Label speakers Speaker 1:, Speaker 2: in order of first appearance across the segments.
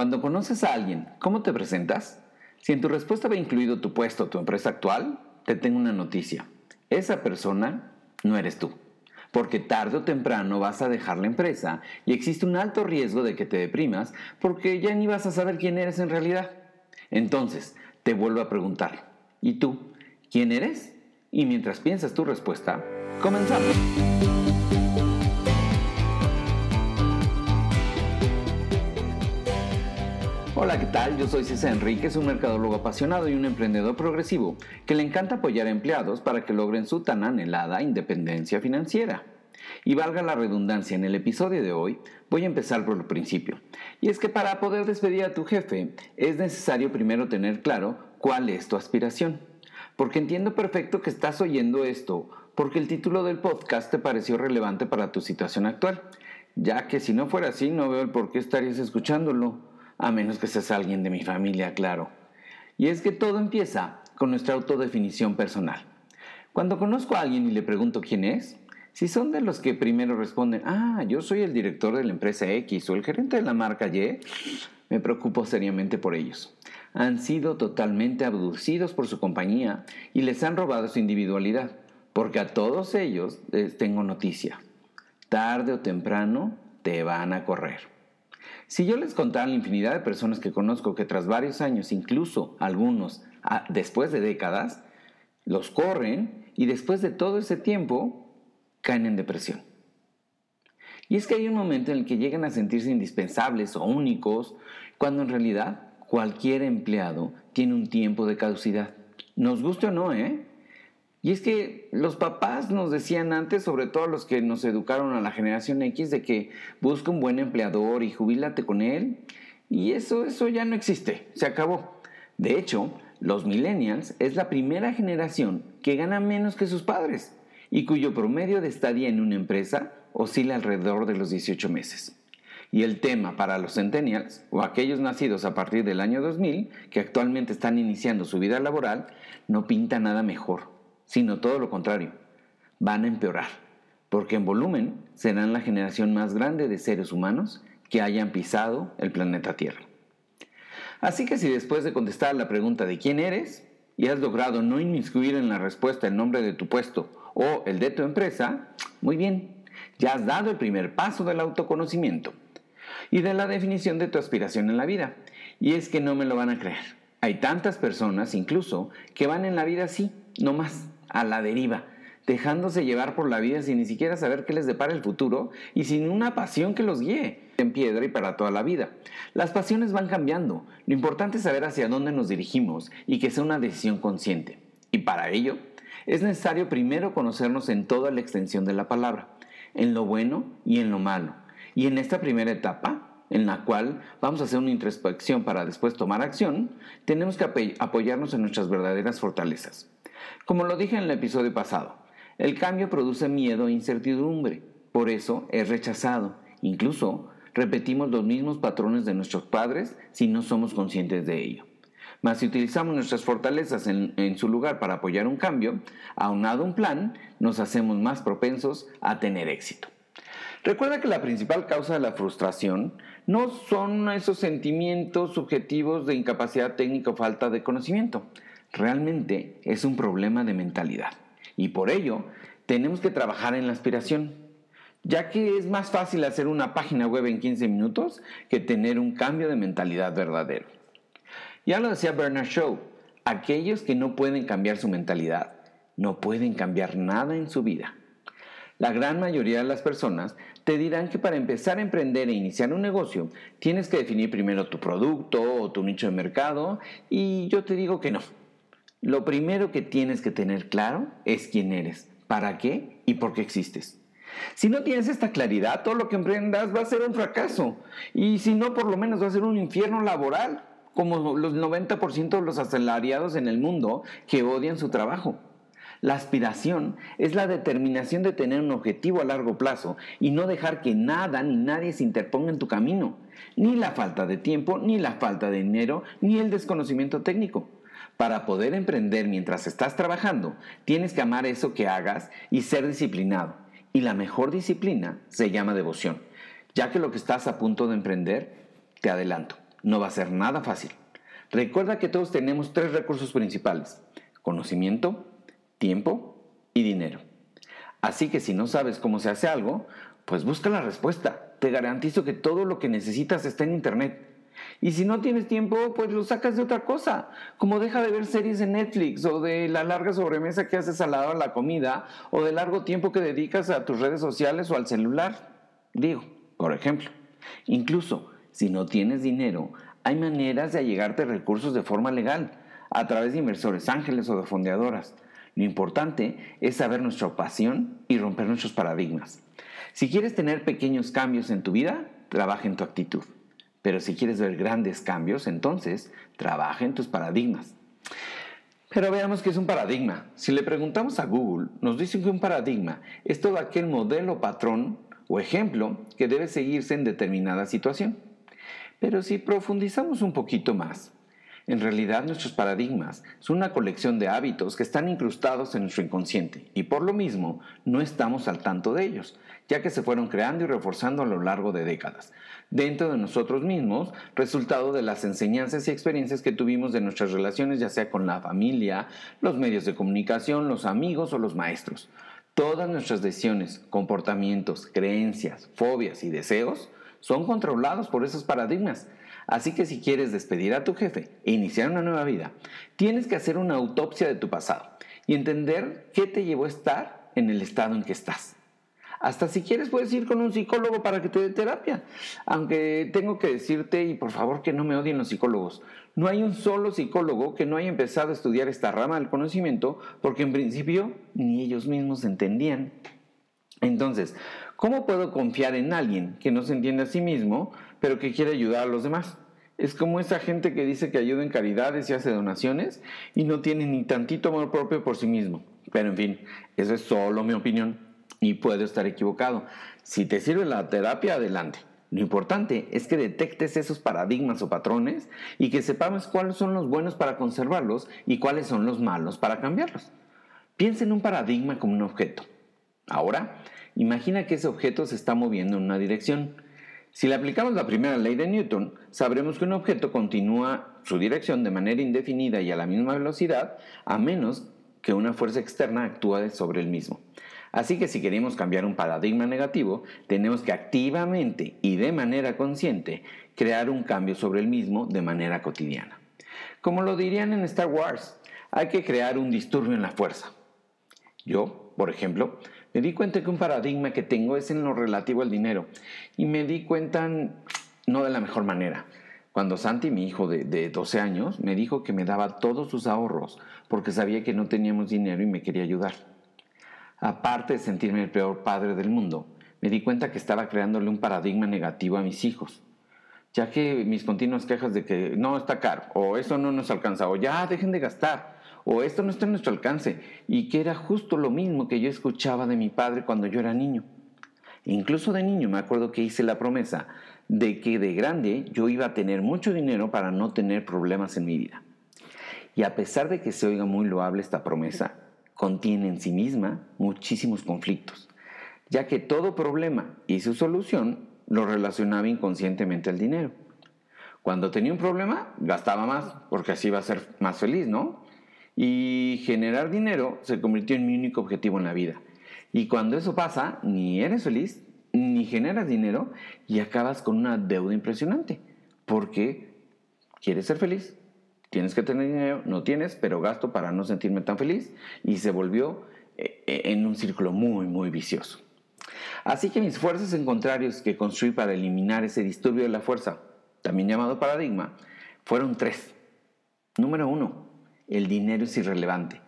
Speaker 1: Cuando conoces a alguien, ¿cómo te presentas? Si en tu respuesta va incluido tu puesto o tu empresa actual, te tengo una noticia. Esa persona no eres tú. Porque tarde o temprano vas a dejar la empresa y existe un alto riesgo de que te deprimas porque ya ni vas a saber quién eres en realidad. Entonces, te vuelvo a preguntar, ¿y tú? ¿Quién eres? Y mientras piensas tu respuesta, comenzamos. Hola, ¿qué tal? Yo soy César Enríquez, un mercadólogo apasionado y un emprendedor progresivo que le encanta apoyar a empleados para que logren su tan anhelada independencia financiera. Y valga la redundancia, en el episodio de hoy voy a empezar por el principio. Y es que para poder despedir a tu jefe es necesario primero tener claro cuál es tu aspiración. Porque entiendo perfecto que estás oyendo esto porque el título del podcast te pareció relevante para tu situación actual, ya que si no fuera así no veo el por qué estarías escuchándolo a menos que seas alguien de mi familia, claro. Y es que todo empieza con nuestra autodefinición personal. Cuando conozco a alguien y le pregunto quién es, si son de los que primero responden, ah, yo soy el director de la empresa X o el gerente de la marca Y, me preocupo seriamente por ellos. Han sido totalmente abducidos por su compañía y les han robado su individualidad, porque a todos ellos les tengo noticia. Tarde o temprano te van a correr. Si yo les contara la infinidad de personas que conozco que tras varios años, incluso algunos ah, después de décadas, los corren y después de todo ese tiempo caen en depresión. Y es que hay un momento en el que llegan a sentirse indispensables o únicos, cuando en realidad cualquier empleado tiene un tiempo de caducidad. Nos guste o no, ¿eh? Y es que los papás nos decían antes, sobre todo los que nos educaron a la generación X, de que busca un buen empleador y jubílate con él. Y eso, eso ya no existe, se acabó. De hecho, los millennials es la primera generación que gana menos que sus padres y cuyo promedio de estadía en una empresa oscila alrededor de los 18 meses. Y el tema para los centennials, o aquellos nacidos a partir del año 2000, que actualmente están iniciando su vida laboral, no pinta nada mejor sino todo lo contrario, van a empeorar, porque en volumen serán la generación más grande de seres humanos que hayan pisado el planeta Tierra. Así que si después de contestar la pregunta de quién eres y has logrado no inmiscuir en la respuesta el nombre de tu puesto o el de tu empresa, muy bien, ya has dado el primer paso del autoconocimiento y de la definición de tu aspiración en la vida. Y es que no me lo van a creer. Hay tantas personas incluso que van en la vida así, no más a la deriva, dejándose llevar por la vida sin ni siquiera saber qué les depara el futuro y sin una pasión que los guíe en piedra y para toda la vida. Las pasiones van cambiando, lo importante es saber hacia dónde nos dirigimos y que sea una decisión consciente. Y para ello, es necesario primero conocernos en toda la extensión de la palabra, en lo bueno y en lo malo. Y en esta primera etapa, en la cual vamos a hacer una introspección para después tomar acción, tenemos que apoyarnos en nuestras verdaderas fortalezas. Como lo dije en el episodio pasado, el cambio produce miedo e incertidumbre, por eso es rechazado. Incluso repetimos los mismos patrones de nuestros padres si no somos conscientes de ello. Mas si utilizamos nuestras fortalezas en, su lugar para apoyar un cambio, aunado un plan, nos hacemos más propensos a tener éxito. Recuerda que la principal causa de la frustración no son esos sentimientos subjetivos de incapacidad técnica o falta de conocimiento, realmente es un problema de mentalidad. Y por ello, tenemos que trabajar en la aspiración, ya que es más fácil hacer una página web en 15 minutos que tener un cambio de mentalidad verdadero. Ya lo decía Bernard Shaw, aquellos que no pueden cambiar su mentalidad, no pueden cambiar nada en su vida. La gran mayoría de las personas te dirán que para empezar a emprender e iniciar un negocio tienes que definir primero tu producto o tu nicho de mercado y yo te digo que no. Lo primero que tienes que tener claro es quién eres, para qué y por qué existes. Si no tienes esta claridad, todo lo que emprendas va a ser un fracaso. Y si no, por lo menos va a ser un infierno laboral, como los 90% de los asalariados en el mundo que odian su trabajo. La aspiración es la determinación de tener un objetivo a largo plazo y no dejar que nada ni nadie se interponga en tu camino. Ni la falta de tiempo, ni la falta de dinero, ni el desconocimiento técnico. Para poder emprender mientras estás trabajando, tienes que amar eso que hagas y ser disciplinado. Y la mejor disciplina se llama devoción, ya que lo que estás a punto de emprender, te adelanto, no va a ser nada fácil. Recuerda que todos tenemos tres recursos principales, conocimiento, tiempo y dinero. Así que si no sabes cómo se hace algo, pues busca la respuesta. Te garantizo que todo lo que necesitas está en Internet. Y si no tienes tiempo, pues lo sacas de otra cosa, como deja de ver series en Netflix o de la larga sobremesa que haces al lado de la comida o del largo tiempo que dedicas a tus redes sociales o al celular. Digo, por ejemplo, incluso si no tienes dinero, hay maneras de allegarte recursos de forma legal, a través de inversores ángeles o de fondeadoras. Lo importante es saber nuestra pasión y romper nuestros paradigmas. Si quieres tener pequeños cambios en tu vida, trabaja en tu actitud. Pero si quieres ver grandes cambios, entonces trabaja en tus paradigmas. Pero veamos qué es un paradigma. Si le preguntamos a Google, nos dicen que un paradigma es todo aquel modelo, patrón o ejemplo que debe seguirse en determinada situación. Pero si profundizamos un poquito más, en realidad nuestros paradigmas son una colección de hábitos que están incrustados en nuestro inconsciente y por lo mismo no estamos al tanto de ellos, ya que se fueron creando y reforzando a lo largo de décadas, dentro de nosotros mismos, resultado de las enseñanzas y experiencias que tuvimos de nuestras relaciones, ya sea con la familia, los medios de comunicación, los amigos o los maestros. Todas nuestras decisiones, comportamientos, creencias, fobias y deseos son controlados por esos paradigmas Así que si quieres despedir a tu jefe e iniciar una nueva vida, tienes que hacer una autopsia de tu pasado y entender qué te llevó a estar en el estado en que estás. Hasta si quieres puedes ir con un psicólogo para que te dé terapia. Aunque tengo que decirte, y por favor que no me odien los psicólogos, no hay un solo psicólogo que no haya empezado a estudiar esta rama del conocimiento porque en principio ni ellos mismos entendían. Entonces, ¿cómo puedo confiar en alguien que no se entiende a sí mismo pero que quiere ayudar a los demás? Es como esa gente que dice que ayuda en caridades y hace donaciones y no tiene ni tantito amor propio por sí mismo. Pero en fin, eso es solo mi opinión y puedo estar equivocado. Si te sirve la terapia, adelante. Lo importante es que detectes esos paradigmas o patrones y que sepamos cuáles son los buenos para conservarlos y cuáles son los malos para cambiarlos. Piensa en un paradigma como un objeto. Ahora, imagina que ese objeto se está moviendo en una dirección si le aplicamos la primera ley de Newton, sabremos que un objeto continúa su dirección de manera indefinida y a la misma velocidad, a menos que una fuerza externa actúe sobre el mismo. Así que si queremos cambiar un paradigma negativo, tenemos que activamente y de manera consciente crear un cambio sobre el mismo de manera cotidiana. Como lo dirían en Star Wars, hay que crear un disturbio en la fuerza. Yo, por ejemplo, me di cuenta que un paradigma que tengo es en lo relativo al dinero. Y me di cuenta no de la mejor manera. Cuando Santi, mi hijo de, de 12 años, me dijo que me daba todos sus ahorros porque sabía que no teníamos dinero y me quería ayudar. Aparte de sentirme el peor padre del mundo, me di cuenta que estaba creándole un paradigma negativo a mis hijos. Ya que mis continuas quejas de que no está caro, o eso no nos alcanza, o ya dejen de gastar, o esto no está en nuestro alcance, y que era justo lo mismo que yo escuchaba de mi padre cuando yo era niño. Incluso de niño me acuerdo que hice la promesa de que de grande yo iba a tener mucho dinero para no tener problemas en mi vida. Y a pesar de que se oiga muy loable esta promesa, contiene en sí misma muchísimos conflictos, ya que todo problema y su solución lo relacionaba inconscientemente al dinero. Cuando tenía un problema, gastaba más, porque así iba a ser más feliz, ¿no? Y generar dinero se convirtió en mi único objetivo en la vida. Y cuando eso pasa, ni eres feliz, ni generas dinero y acabas con una deuda impresionante. Porque quieres ser feliz, tienes que tener dinero, no tienes, pero gasto para no sentirme tan feliz. Y se volvió eh, eh, en un círculo muy, muy vicioso. Así que mis fuerzas en contrarios que construí para eliminar ese disturbio de la fuerza, también llamado paradigma, fueron tres. Número uno, el dinero es irrelevante.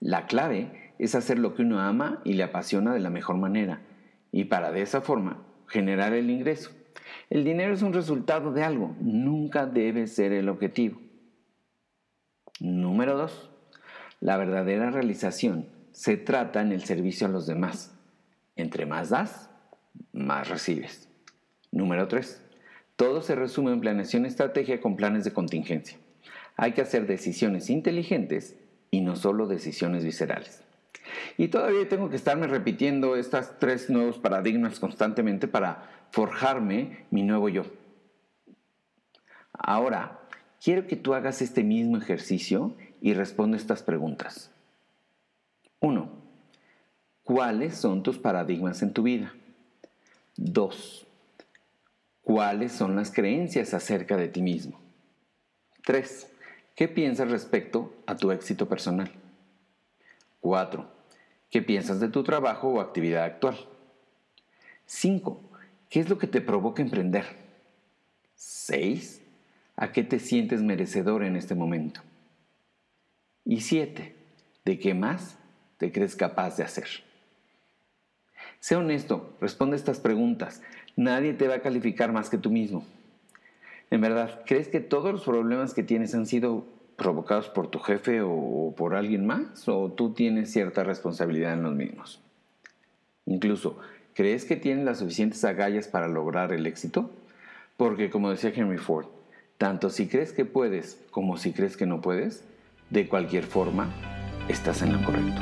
Speaker 1: La clave es hacer lo que uno ama y le apasiona de la mejor manera y para de esa forma generar el ingreso. El dinero es un resultado de algo, nunca debe ser el objetivo. Número 2. La verdadera realización se trata en el servicio a los demás. Entre más das, más recibes. Número 3. Todo se resume en planeación y estrategia con planes de contingencia. Hay que hacer decisiones inteligentes y no solo decisiones viscerales. Y todavía tengo que estarme repitiendo estos tres nuevos paradigmas constantemente para forjarme mi nuevo yo. Ahora, quiero que tú hagas este mismo ejercicio y responda estas preguntas. 1. ¿Cuáles son tus paradigmas en tu vida? 2. ¿Cuáles son las creencias acerca de ti mismo? 3. ¿Qué piensas respecto a tu éxito personal? 4. ¿Qué piensas de tu trabajo o actividad actual? 5. ¿Qué es lo que te provoca emprender? 6. ¿A qué te sientes merecedor en este momento? Y 7. ¿De qué más te crees capaz de hacer? Sé honesto, responde estas preguntas. Nadie te va a calificar más que tú mismo. En verdad, ¿crees que todos los problemas que tienes han sido provocados por tu jefe o por alguien más? ¿O tú tienes cierta responsabilidad en los mismos? Incluso, ¿crees que tienes las suficientes agallas para lograr el éxito? Porque como decía Henry Ford, tanto si crees que puedes como si crees que no puedes, de cualquier forma, estás en lo correcto.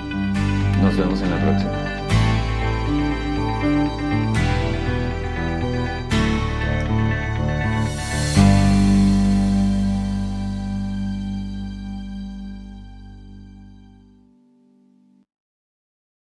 Speaker 1: Nos vemos en la próxima.